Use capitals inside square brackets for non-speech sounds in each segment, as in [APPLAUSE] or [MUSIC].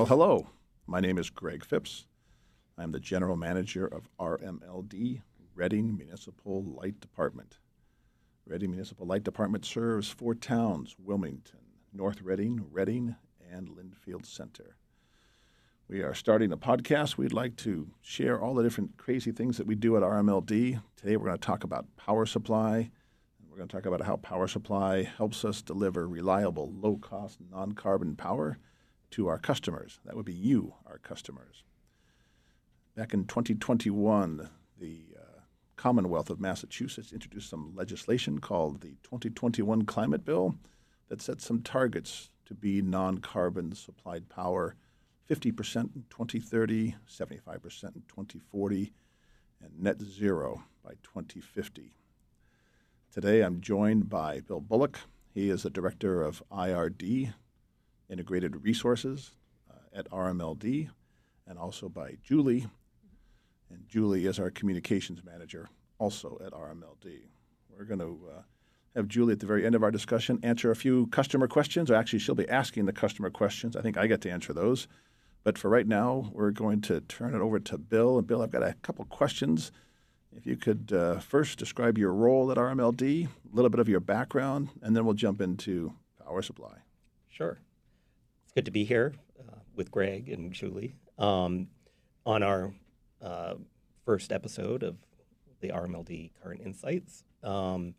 Well, hello. My name is Greg Phipps. I'm the General Manager of RMLD, Reading Municipal Light Department. Reading Municipal Light Department serves four towns Wilmington, North Reading, Reading, and Lynnfield Center. We are starting a podcast. We'd like to share all the different crazy things that we do at RMLD. Today we're going to talk about power supply. We're going to talk about how power supply helps us deliver reliable, low cost, non carbon power to our customers. That would be you, our customers. Back in 2021, the uh, Commonwealth of Massachusetts introduced some legislation called the 2021 Climate Bill that set some targets to be non carbon supplied power 50% in 2030, 75% in 2040, and net zero by 2050. Today I'm joined by Bill Bullock. He is the Director of IRD, Integrated Resources uh, at RMLD, and also by Julie. And Julie is our Communications Manager, also at RMLD. We're going to uh, have Julie at the very end of our discussion answer a few customer questions, or actually, she'll be asking the customer questions. I think I get to answer those. But for right now, we're going to turn it over to Bill. And Bill, I've got a couple questions. If you could uh, first describe your role at RMLD, a little bit of your background, and then we'll jump into power supply. Sure. Good to be here uh, with Greg and Julie um, on our uh, first episode of the RMLD Current Insights. Um,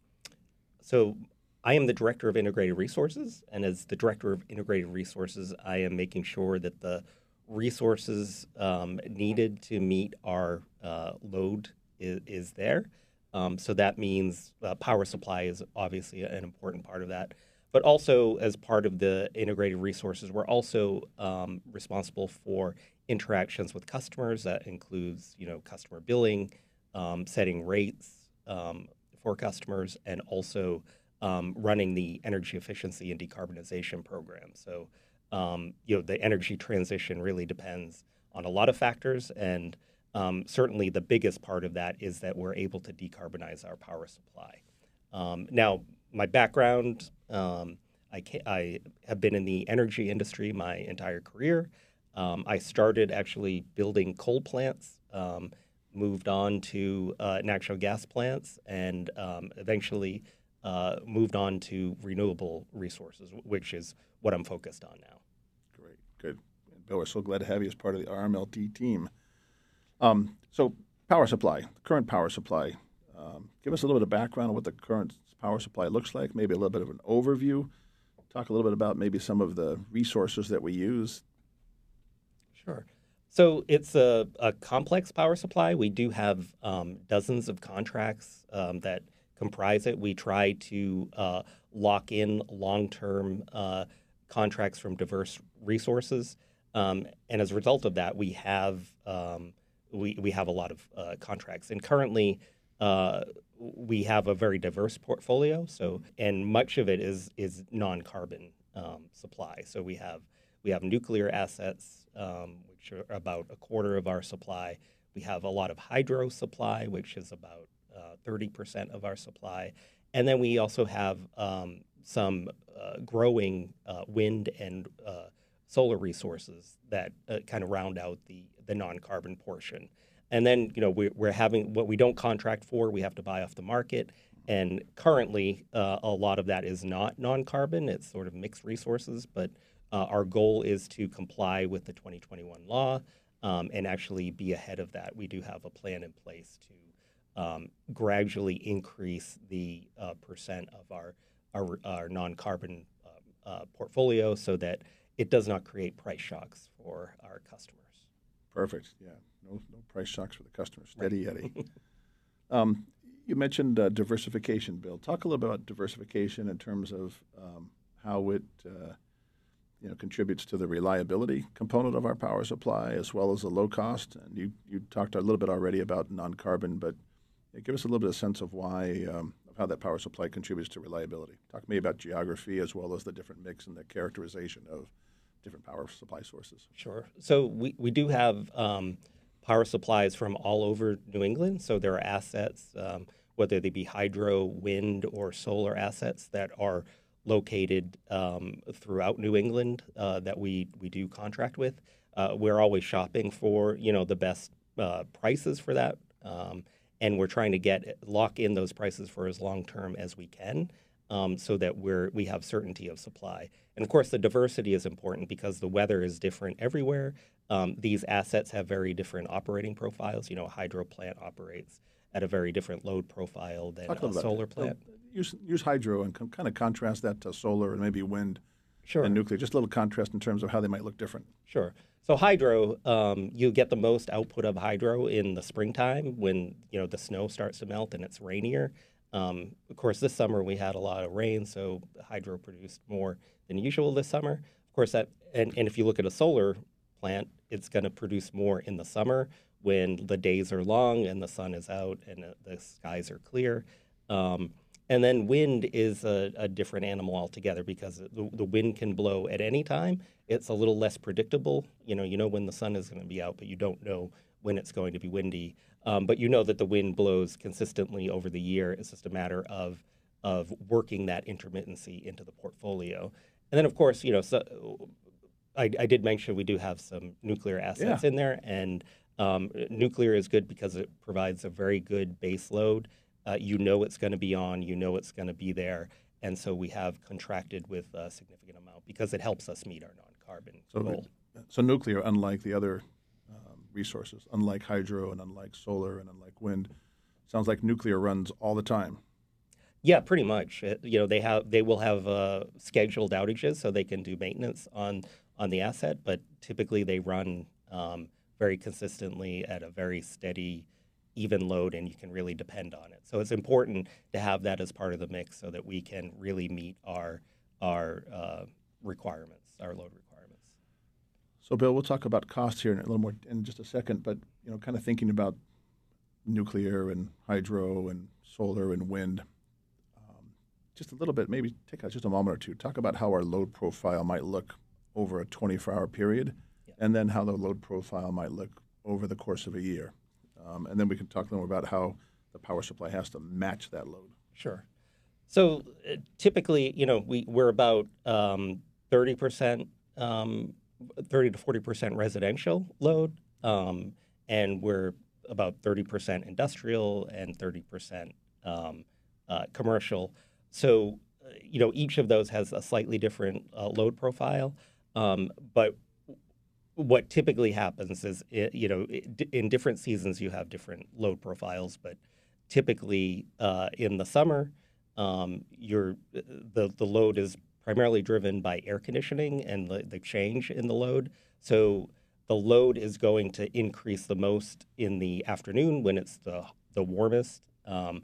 so, I am the Director of Integrated Resources, and as the Director of Integrated Resources, I am making sure that the resources um, needed to meet our uh, load is, is there. Um, so that means uh, power supply is obviously an important part of that. But also, as part of the integrated resources, we're also um, responsible for interactions with customers. That includes, you know, customer billing, um, setting rates um, for customers, and also um, running the energy efficiency and decarbonization program. So um, you know, the energy transition really depends on a lot of factors, and um, certainly the biggest part of that is that we're able to decarbonize our power supply. Now, my background, um, I, I, have been in the energy industry my entire career. Um, I started actually building coal plants, um, moved on to uh, natural gas plants, and eventually uh, moved on to renewable resources, which is what I'm focused on now. Great, good. Bill, we're so glad to have you as part of the RMLD team. Um, so, power supply, current power supply. Um, give us a little bit of background on what the current power supply looks like, maybe a little bit of an overview. Talk a little bit about maybe some of the resources that we use. Sure. So it's a, a complex power supply. We do have um, dozens of contracts um, that comprise it. We try to uh, lock in long term uh, contracts from diverse resources. Um, and as a result of that, we have um, we, we have a lot of uh, contracts. And currently, uh, we have a very diverse portfolio. So, and much of it is is non carbon um, supply. So we have we have nuclear assets, um, which are about a quarter of our supply. We have a lot of hydro supply, which is about uh, thirty percent of our supply, and then we also have um, some uh, growing uh, wind and uh, solar resources that uh, kind of round out the, the non-carbon portion. And then, you know, we, we're having what we don't contract for, we have to buy off the market. And currently, uh, a lot of that is not non-carbon; it's sort of mixed resources. But uh, our goal is to comply with the 2021 law um, and actually be ahead of that. We do have a plan in place to um, gradually increase the percent of our our, our non-carbon um, uh, portfolio so that it does not create price shocks for our customers. Perfect. Yeah. No, no price shocks for the customers. Steady. Eddie. [LAUGHS] um, you mentioned uh, diversification, Bill. Talk a little bit about diversification in terms of um, how it uh, you know, contributes to the reliability component of our power supply as well as the low cost. And you, you talked a little bit already about non-carbon, but give us a little bit of sense of why um, of how that power supply contributes to reliability. Talk to me about geography as well as the different mix and the characterization of different power supply sources. Sure. So we, we do have um, power supplies from all over New England. So there are assets, um, whether they be hydro, wind, or solar assets, that are located um, throughout New England uh, that we we do contract with. Uh, we're always shopping for you know the best uh, prices for that, um, and we're trying to get lock in those prices for as long term as we can, um, so that we're we have certainty of supply. And of course, the diversity is important because the weather is different everywhere. Um, these assets have very different operating profiles. You know, a hydro plant operates at a very different load profile than Talk a solar that. plant. Use, use hydro and com- kind of contrast that to solar and maybe wind Sure. and nuclear. Just a little contrast in terms of how they might look different. Sure. So hydro, um, you get the most output of hydro in the springtime when you know the snow starts to melt and it's rainier. Um, of course, this summer we had a lot of rain, so hydro produced more than usual this summer. Of course, that and, and if you look at a solar plant, it's going to produce more in the summer when the days are long and the sun is out and uh, the skies are clear. Um, and then wind is a, a different animal altogether because the, the wind can blow at any time. It's a little less predictable. You know, you know when the sun is going to be out, but you don't know when it's going to be windy. Um, but you know that the wind blows consistently over the year. It's just a matter of of working that intermittency into the portfolio. And then, of course, you know, so, I, I did mention we do have some nuclear assets in there, and um, nuclear is good because it provides a very good base load. Uh, you know it's going to be on, you know it's going to be there, and so we have contracted with a significant amount because it helps us meet our non-carbon So, goal. so nuclear, unlike the other resources, unlike hydro and unlike solar and unlike wind, sounds like nuclear runs all the time. Yeah, pretty much. You know, they have they will have uh, scheduled outages so they can do maintenance on on the asset, but typically they run um, very consistently at a very steady, even load, and you can really depend on it. So it's important to have that as part of the mix so that we can really meet our our uh, requirements, our load requirements. So, Bill, we'll talk about costs here in a little more in just a second. But you know, kind of thinking about nuclear and hydro and solar and wind, um, just a little bit. Maybe take out just a moment or two. Talk about how our load profile might look over a 24-hour period, Yeah. and then how the load profile might look over the course of a year. Um, and then we can talk a little more about how the power supply has to match that load. Sure. So uh, typically, you know, we we're about um, thirty percent, um, thirty to forty percent residential load, um, and we're about thirty percent industrial and thirty percent um, uh, commercial. So, you know, each of those has a slightly different uh, load profile, um, but what typically happens is, it, you know, it, in different seasons you have different load profiles, but typically uh, in the summer, um, your the the load is primarily driven by air conditioning and the, the change in the load. So the load is going to increase the most in the afternoon when it's the the warmest, um,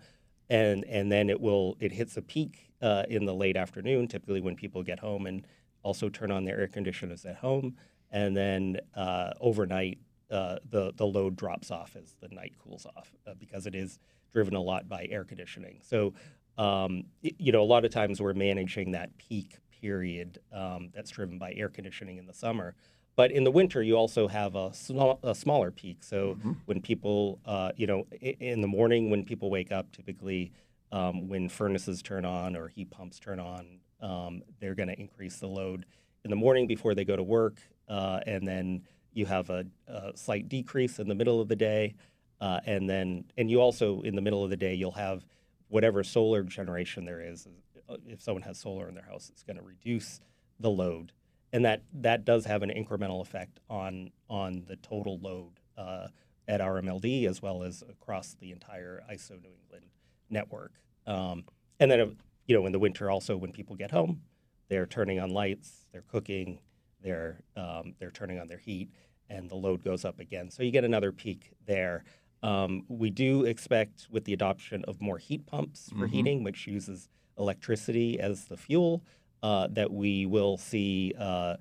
and and then it will it hits a peak uh, in the late afternoon, typically when people get home and also turn on their air conditioners at home, and then uh, overnight uh, the the load drops off as the night cools off uh, because it is driven a lot by air conditioning. So um, you know a lot of times we're managing that peak period um, that's driven by air conditioning in the summer. But in the winter, you also have a, small, a smaller peak. So when people, uh, you know, in the morning when people wake up, typically um, when furnaces turn on or heat pumps turn on, um, they're going to increase the load in the morning before they go to work, uh, and then you have a, a slight decrease in the middle of the day, uh, and then and you also in the middle of the day you'll have whatever solar generation there is. Uh, If someone has solar in their house, it's going to reduce the load, and that that does have an incremental effect on on the total load uh, at RMLD as well as across the entire ISO New England network. Um, and then, you know, in the winter, also when people get home, they're turning on lights, they're cooking, they're um, they're turning on their heat, and the load goes up again. So you get another peak there. Um, we do expect with the adoption of more heat pumps for Mhm. heating, which uses electricity as the fuel, uh, that we will see uh,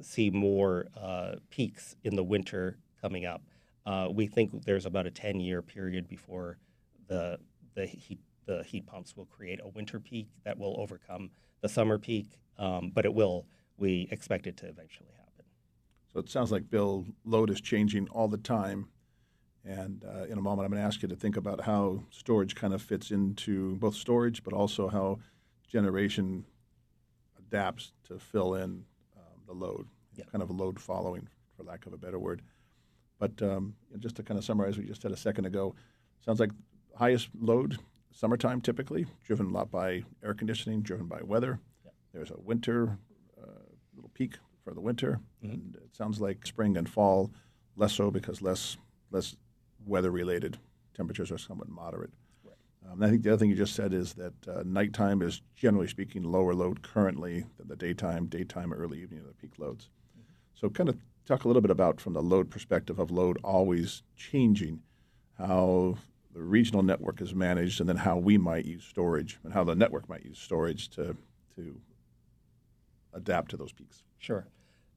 see more uh, peaks in the winter coming up. Uh, we think there's about a 10 year period before the the heat the heat pumps will create a winter peak that will overcome the summer peak, um, but it will. We expect it to eventually happen. So it sounds like, Bill, load is changing all the time. And uh, in a moment, I'm going to ask you to think about how storage kind of fits into both storage, but also how generation adapts to fill in um, the load, Yeah. kind of load following, for lack of a better word. But um, just to kind of summarize what you just said a second ago, sounds like highest load summertime typically, driven a lot by air conditioning, driven by weather. There's a winter uh, little peak for the winter, and it sounds like spring and fall less so because less less weather related temperatures are somewhat moderate. Um, I think the other thing you just said is that uh, nighttime is generally speaking lower load currently than the daytime, daytime, early evening are the peak loads. So, kind of talk a little bit about from the load perspective of load always changing, how the regional network is managed, and then how we might use storage and how the network might use storage to to adapt to those peaks. Sure.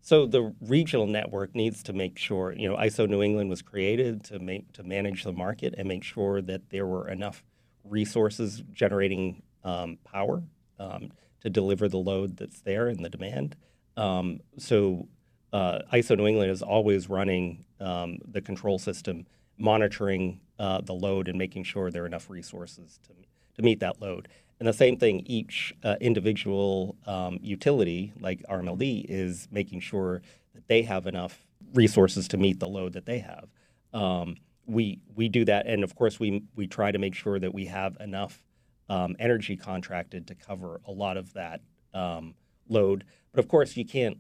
So the regional network needs to make sure, you know, ISO New England was created to make to manage the market and make sure that there were enough resources generating um, power um, to deliver the load that's there and the demand. Um, so uh, ISO New England is always running um, the control system, monitoring uh, the load and making sure there are enough resources to to meet that load. And the same thing, each uh, individual um, utility, like RMLD, is making sure that they have enough resources to meet the load that they have. Um, we we do that, and of course, we we try to make sure that we have enough um, energy contracted to cover a lot of that um, load. But of course, you can't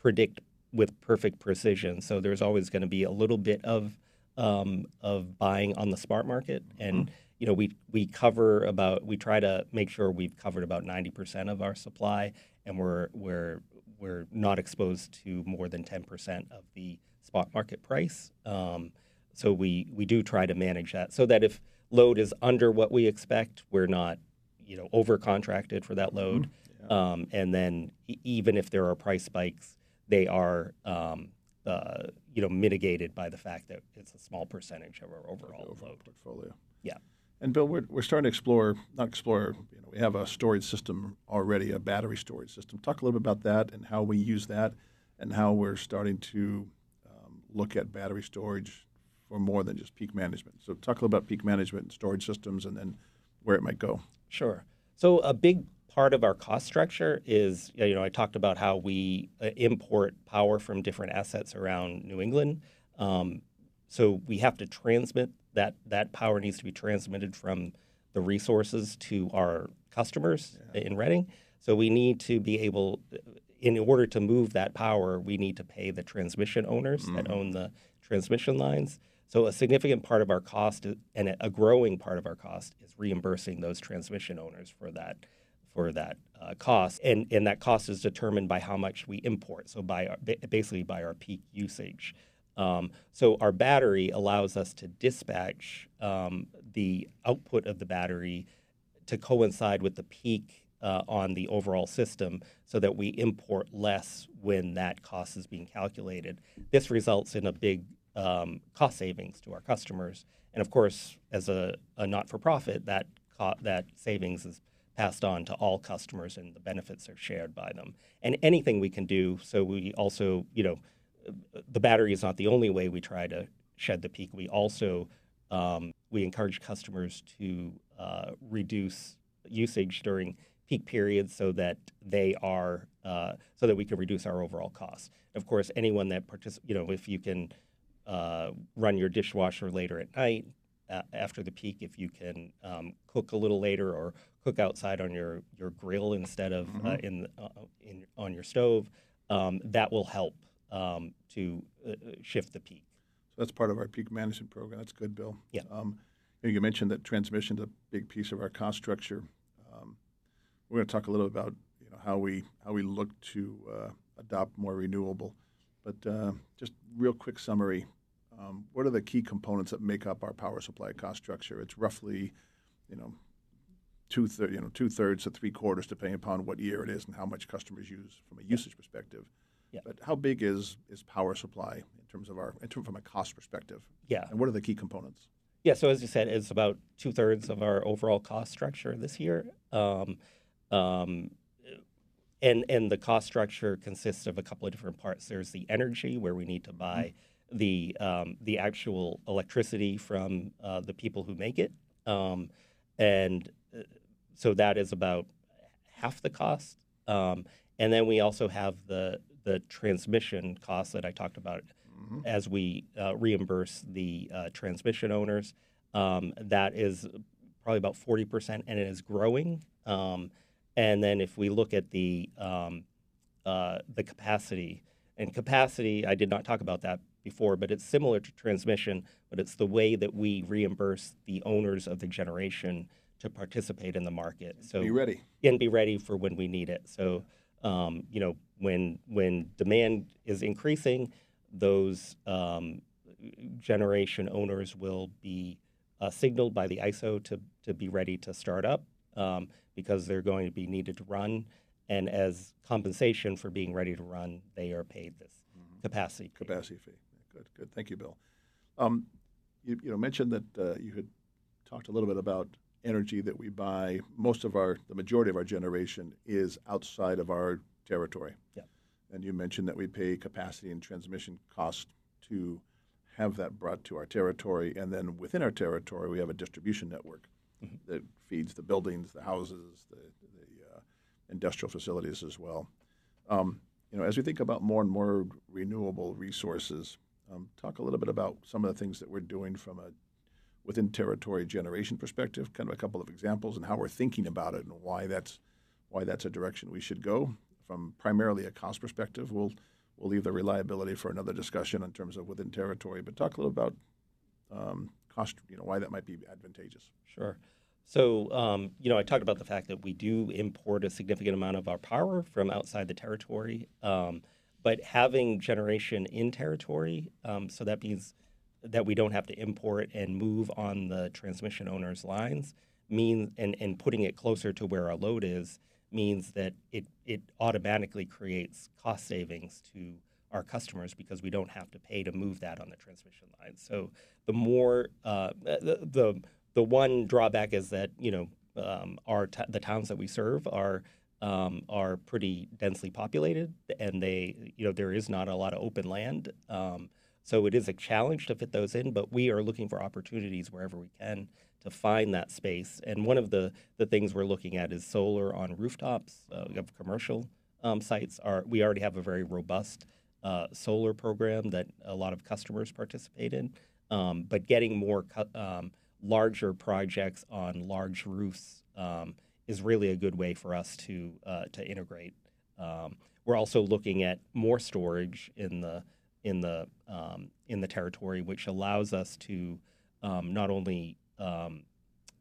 predict with perfect precision. So there's always going to be a little bit of um, of buying on the spot market, and you know we we cover about we try to make sure we've covered about 90% of our supply, and we're we're we're not exposed to more than 10% of the spot market price. Um, so we we do try to manage that so that if load is under what we expect, we're not you know over contracted for that load. Um, and then e- even if there are price spikes, they are um, uh, you know mitigated by the fact that it's a small percentage of our overall overall load. portfolio. Yeah. And Bill, we're, we're starting to explore, not explore, you know, we have a storage system already, a battery storage system. Talk a little bit about that and how we use that and how we're starting to um, look at battery storage for more than just peak management. So talk a little about peak management and storage systems and then where it might go. Sure. So a big part of our cost structure is, you know, I talked about how we uh, import power from different assets around New England. Um, so we have to transmit that that power needs to be transmitted from the resources to our customers in Reading. So we need to be able, in order to move that power, we need to pay the transmission owners that own the transmission lines. So a significant part of our cost and a growing part of our cost is reimbursing those transmission owners for that for that uh, cost, and and that cost is determined by how much we import. So by our, basically by our peak usage. Um, so our battery allows us to dispatch um, the output of the battery to coincide with the peak uh, on the overall system so that we import less when that cost is being calculated. This results in a big um, cost savings to our customers. And of course, as a, a not for profit, that, co- that savings is passed on to all customers and the benefits are shared by them. And anything we can do, so we also, you know, the battery is not the only way we try to shed the peak. We also um, we encourage customers to uh, reduce usage during peak periods so that they are uh, so that we can reduce our overall costs. Of course, anyone that participates, you know, if you can uh, run your dishwasher later at night uh, after the peak, if you can um, cook a little later or cook outside on your, your grill instead of uh, in, uh, in on your stove, um, that will help um, to uh, shift the peak. So that's part of our peak management program. That's good, Bill. Yeah. Um, you, mentioned that transmission is a big piece of our cost structure. Um, we're going to talk a little about you know how we how we look to uh, adopt more renewable. But uh, just real quick summary: um, what are the key components that make up our power supply cost structure? It's roughly, you know, two thirds, you know, two thirds to three quarters, depending upon what year it is and how much customers use from a usage perspective. Yeah. But how big is is power supply in terms of our in terms from a cost perspective? Yeah. And what are the key components? Yeah, so as you said, it's about two thirds of our overall cost structure this year. Um, um, and and the cost structure consists of a couple of different parts. There's the energy, where we need to buy the um, the actual electricity from uh, the people who make it, um, and uh, so that is about half the cost Um, and then we also have the the transmission costs that I talked about as we uh, reimburse the uh, transmission owners. Um, that is probably about 40%, and it is growing. Um, and then if we look at the um, uh, the capacity and capacity, I did not talk about that before, but it's similar to transmission, but it's the way that we reimburse the owners of the generation to participate in the market. So Be ready. and be ready for when we need it. So, um, you know, when when demand is increasing, those um, generation owners will be uh, signaled by the ISO to to be ready to start up um, because they're going to be needed to run, and as compensation for being ready to run, they are paid this capacity. fee. Capacity fee. Good, good. Thank you, Bill. Um, you, you know, mentioned that uh, you had talked a little bit about energy that we buy. Most of our, the majority of our generation is outside of our territory. Yeah. And you mentioned that we pay capacity and transmission cost to have that brought to our territory, and then within our territory, we have a distribution network that feeds the buildings, the houses, the, the uh, industrial facilities as well. Um, you know, as we think about more and more renewable resources, um, talk a little bit about some of the things that we're doing from a within territory generation perspective, kind of a couple of examples, and how we're thinking about it, and why that's why that's a direction we should go. From primarily a cost perspective, we'll we'll leave the reliability for another discussion in terms of within territory. But talk a little about um, cost, you know, why that might be advantageous. Sure. So, um, you know, I talked about the fact that we do import a significant amount of our power from outside the territory. Um, but having generation in territory, um, so that means that we don't have to import and move on the transmission owner's lines, means and, and putting it closer to where our load is means that it, it automatically creates cost savings to our customers because we don't have to pay to move that on the transmission line. So the more uh, the, the the one drawback is that you know um, our t- the towns that we serve are um, are pretty densely populated, and they you know there is not a lot of open land. Um, so it is a challenge to fit those in, but we are looking for opportunities wherever we can to find that space. And one of the the things we're looking at is solar on rooftops uh, of commercial um, sites. Are we already have a very robust uh, solar program that a lot of customers participate in, um, but getting more um, larger projects on large roofs um, is really a good way for us to uh, to integrate. Um, we're also looking at more storage in the in the um, in the territory, which allows us to um, not only um,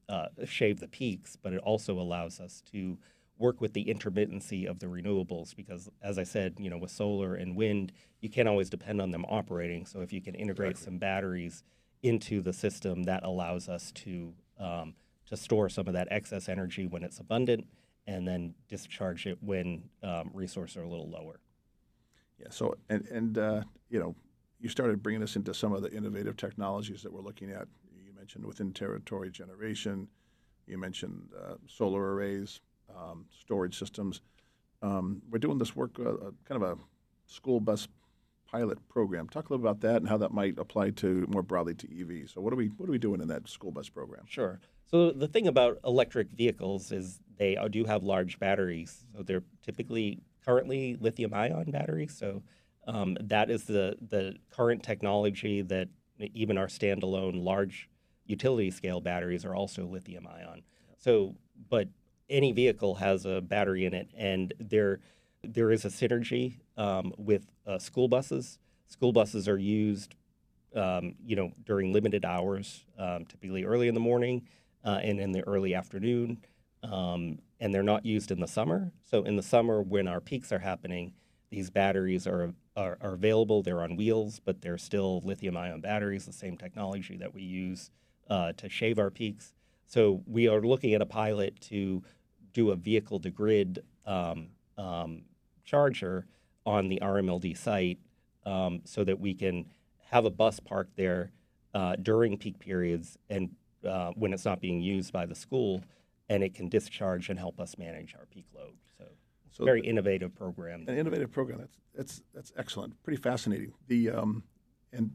uh, shave the peaks, but it also allows us to work with the intermittency of the renewables because as i said you know with solar and wind you can't always depend on them operating. So if you can integrate some batteries into the system that allows us to um, to store some of that excess energy when it's abundant and then discharge it when um, resources are a little lower Yeah. So, and and uh, you know, you started bringing us into some of the innovative technologies that we're looking at. You mentioned within territory generation. You mentioned uh, solar arrays, um, storage systems. Um, we're doing this work, uh, uh, kind of a school bus pilot program. Talk a little about that and how that might apply to more broadly to EVs. So, what are we what are we doing in that school bus program? Sure. So the thing about electric vehicles is they do have large batteries. So they're typically currently lithium ion batteries. So um, that is the the current technology that even our standalone large utility scale batteries are also lithium ion. So, but any vehicle has a battery in it, and there there is a synergy um, with uh, school buses. School buses are used um, you know, during limited hours, um, typically early in the morning uh, and in the early afternoon. Um, and they're not used in the summer. So in the summer, when our peaks are happening, these batteries are, are, are available. They're on wheels, but they're still lithium-ion batteries, the same technology that we use uh, to shave our peaks. So we are looking at a pilot to do a vehicle-to-grid um, um, charger on the RMLD site um, so that we can have a bus parked there uh, during peak periods and uh, when it's not being used by the school, and it can discharge and help us manage our peak load. So, it's So a very innovative program. An innovative program. That's that's that's excellent. Pretty fascinating. The um, and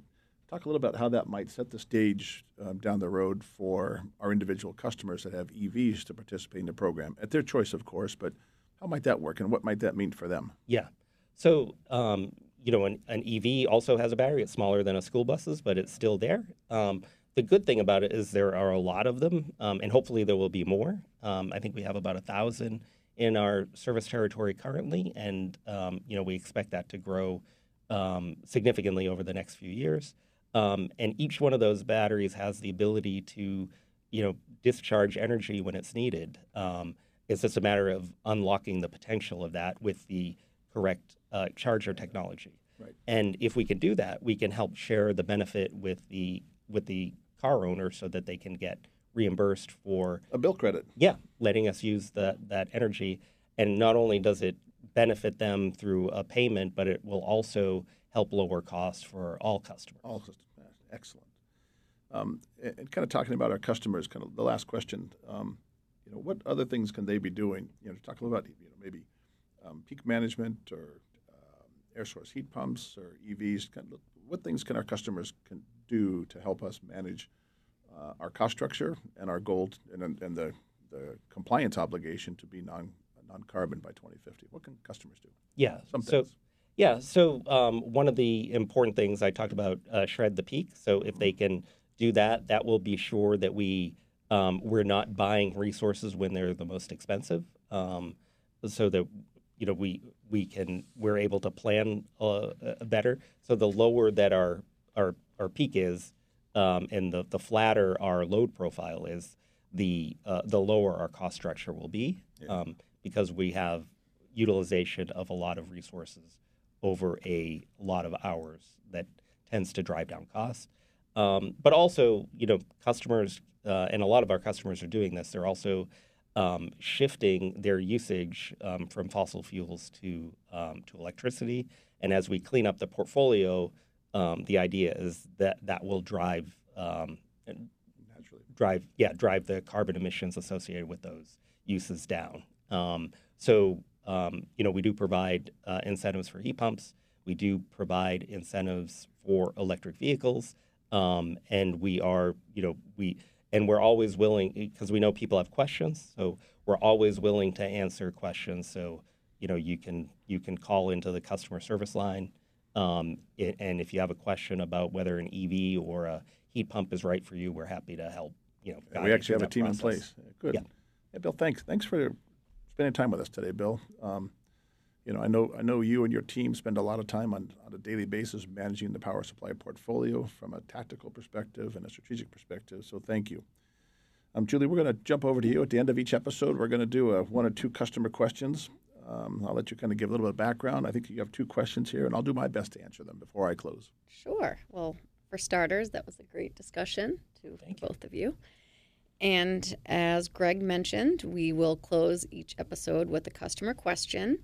talk a little about how that might set the stage um, down the road for our individual customers that have EVs to participate in the program at their choice, of course. But How might that work, and what might that mean for them? Yeah. So, um, you know, an, an EV also has a battery. It's smaller than a school bus's, but it's still there. Um, the good thing about it is there are a lot of them, um, and hopefully there will be more. Um, I think we have about a thousand in our service territory currently, and um, you know we expect that to grow um, significantly over the next few years. Um, and each one of those batteries has the ability to, you know, discharge energy when it's needed. Um, it's just a matter of unlocking the potential of that with the correct uh, charger technology. Right. And if we can do that, we can help share the benefit with the with the car owner so that they can get reimbursed for A bill credit. yeah letting us use that that energy. And not only does it benefit them through a payment, but it will also help lower costs for all customers. All customers. Excellent. Um, and, kind of talking about our customers, kind of the last question. Um, you know, what other things can they be doing? You know, talk a little about you know maybe um, peak management or um, air source heat pumps or EVs. Kind of, what things can our customers can do to help us manage uh, our cost structure and our goal and, and the, the compliance obligation to be non non carbon by 2050? What can customers do? Yeah. Some so things. yeah, so um, one of the important things I talked about uh, shred the peak. So if they can do that, that will be sure that we um, we're not buying resources when they're the most expensive. Um, so that you know we we can we're able to plan uh, uh, better. So the lower that our our our peak is, um, and the the flatter our load profile is, the uh, the lower our cost structure will be, um, because we have utilization of a lot of resources over a lot of hours that tends to drive down costs. Um, but also, you know, customers uh, and a lot of our customers are doing this. They're also um, shifting their usage um, from fossil fuels to um, to electricity. And as we clean up the portfolio, um, the idea is that that will drive um, Naturally. drive yeah drive the carbon emissions associated with those uses down. Um, so um, you know we do provide uh, incentives for heat pumps. We do provide incentives for electric vehicles, um, and we are you know we and we're always willing because we know people have questions. So we're always willing to answer questions. So you know you can you can call into the customer service line. Um, i- and if you have a question about whether an EV or a heat pump is right for you, we're happy to help. You know, we actually have a team in place. Good. Yeah. Yeah, Bill, thanks. Thanks for spending time with us today, Bill. Um, you know, I know I know you and your team spend a lot of time on, on a daily basis managing the power supply portfolio from a tactical perspective and a strategic perspective. So thank you. Um, Julie, we're going to jump over to you at the end of each episode. We're going to do a, one or two customer questions. Um, I'll let you kind of give a little bit of background. I think you have two questions here, and I'll do my best to answer them before I close. Sure. Well, for starters, that was a great discussion to Thank both of you. And as Greg mentioned, we will close each episode with a customer question.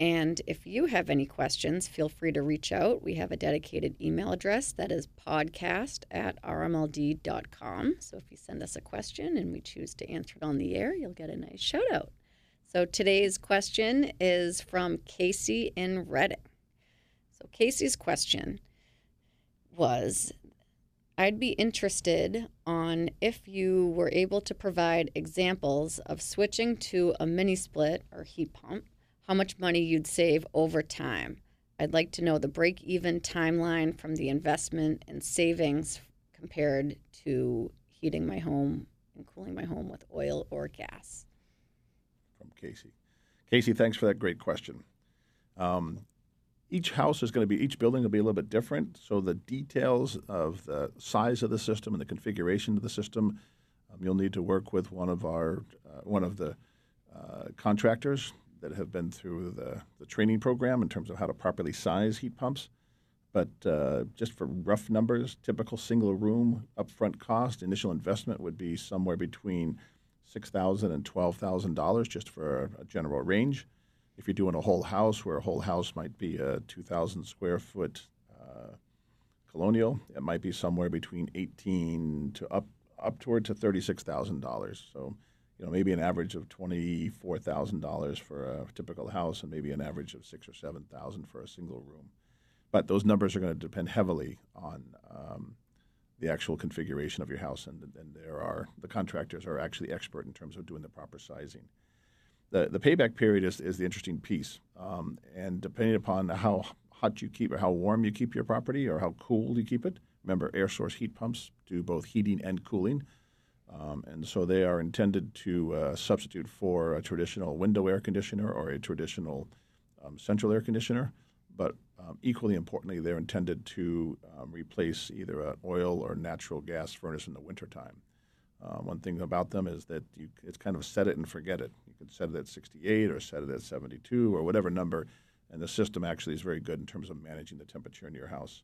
And if you have any questions, feel free to reach out. We have a dedicated email address that is podcast at rmld.com. So if you send us a question and we choose to answer it on the air, you'll get a nice shout out. So today's question is from Casey in Reading. So Casey's question was I'd be interested on if you were able to provide examples of switching to a mini split or heat pump, how much money you'd save over time. I'd like to know the break even timeline from the investment and savings compared to heating my home and cooling my home with oil or gas. from Casey. Casey, thanks for that great question. Um, each house is going to be, each building will be a little bit different. So the details of the size of the system and the configuration of the system, um, you'll need to work with one of our, uh, one of the uh, contractors that have been through the, the training program in terms of how to properly size heat pumps. But uh, just for rough numbers, typical single room upfront cost, initial investment would be somewhere between six thousand and twelve thousand dollars just for a, general range. If you're doing a whole house, where a whole house might be a two thousand square foot uh, colonial, it might be somewhere between eighteen to up up toward to thirty six thousand dollars. So, you know, maybe an average of twenty four thousand dollars for a typical house, and maybe an average of six or seven thousand for a single room. But those numbers are going to depend heavily on um, the actual configuration of your house, and, and there are the contractors are actually expert in terms of doing the proper sizing. the the payback period is, is the interesting piece, um, and depending upon how hot you keep or how warm you keep your property or how cool you keep it. Remember, air source heat pumps do both heating and cooling. Um, and so they are intended to uh, substitute for a traditional window air conditioner or a traditional um, central air conditioner. But um, equally importantly, they're intended to um, replace either an oil or natural gas furnace in the wintertime. Uh, one thing about them is that you, it's kind of set it and forget it. You can set it at 68 or set it at 72 or whatever number, and the system actually is very good in terms of managing the temperature in your house.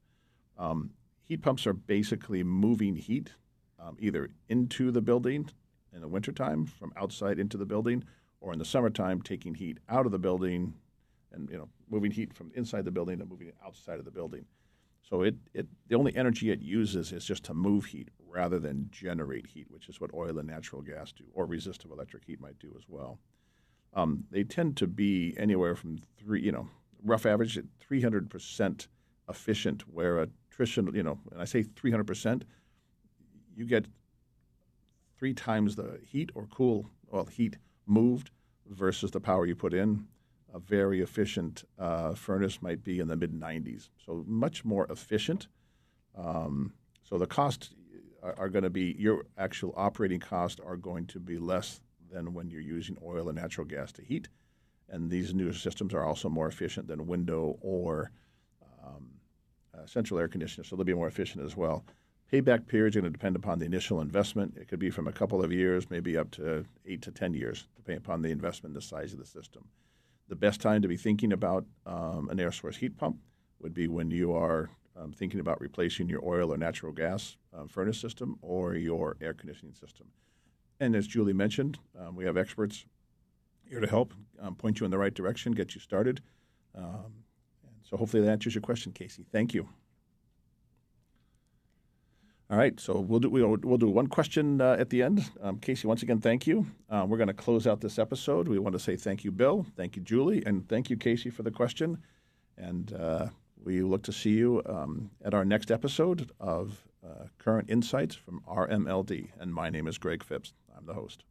Um, heat pumps are basically moving heat um, either into the building in the wintertime from outside into the building, or in the summertime taking heat out of the building and you know moving heat from inside the building and moving it outside of the building. So it, it the only energy it uses is just to move heat rather than generate heat, which is what oil and natural gas do, or resistive electric heat might do as well. Um, they tend to be anywhere from three, you know, rough average at 300 percent efficient, where a traditional, you know, and I say 300 percent, you get three times the heat or cool, well, heat moved versus the power you put in. A very efficient uh, furnace might be in the mid 90s, so much more efficient. Um, so the costs are, are going to be your actual operating costs are going to be less than when you're using oil and natural gas to heat. And these new systems are also more efficient than window or um, uh, central air conditioners, so they'll be more efficient as well. Payback periods are going to depend upon the initial investment. It could be from a couple of years, maybe up to eight to 10 years, depending upon the investment the size of the system. The best time to be thinking about um, an air source heat pump would be when you are um, thinking about replacing your oil or natural gas uh, furnace system or your air conditioning system. And as Julie mentioned, um, we have experts here to help um, point you in the right direction, get you started. Um, so hopefully that answers your question, Casey. Thank you. All right, so we'll do we'll, we'll do one question uh, at the end. Um, Casey, once again, thank you. Uh, we're going to close out this episode. We want to say thank you, Bill, thank you, Julie, and thank you, Casey, for the question. And uh, we look to see you um, at our next episode of uh, Current Insights from RMLD. And my name is Greg Phipps. I'm the host.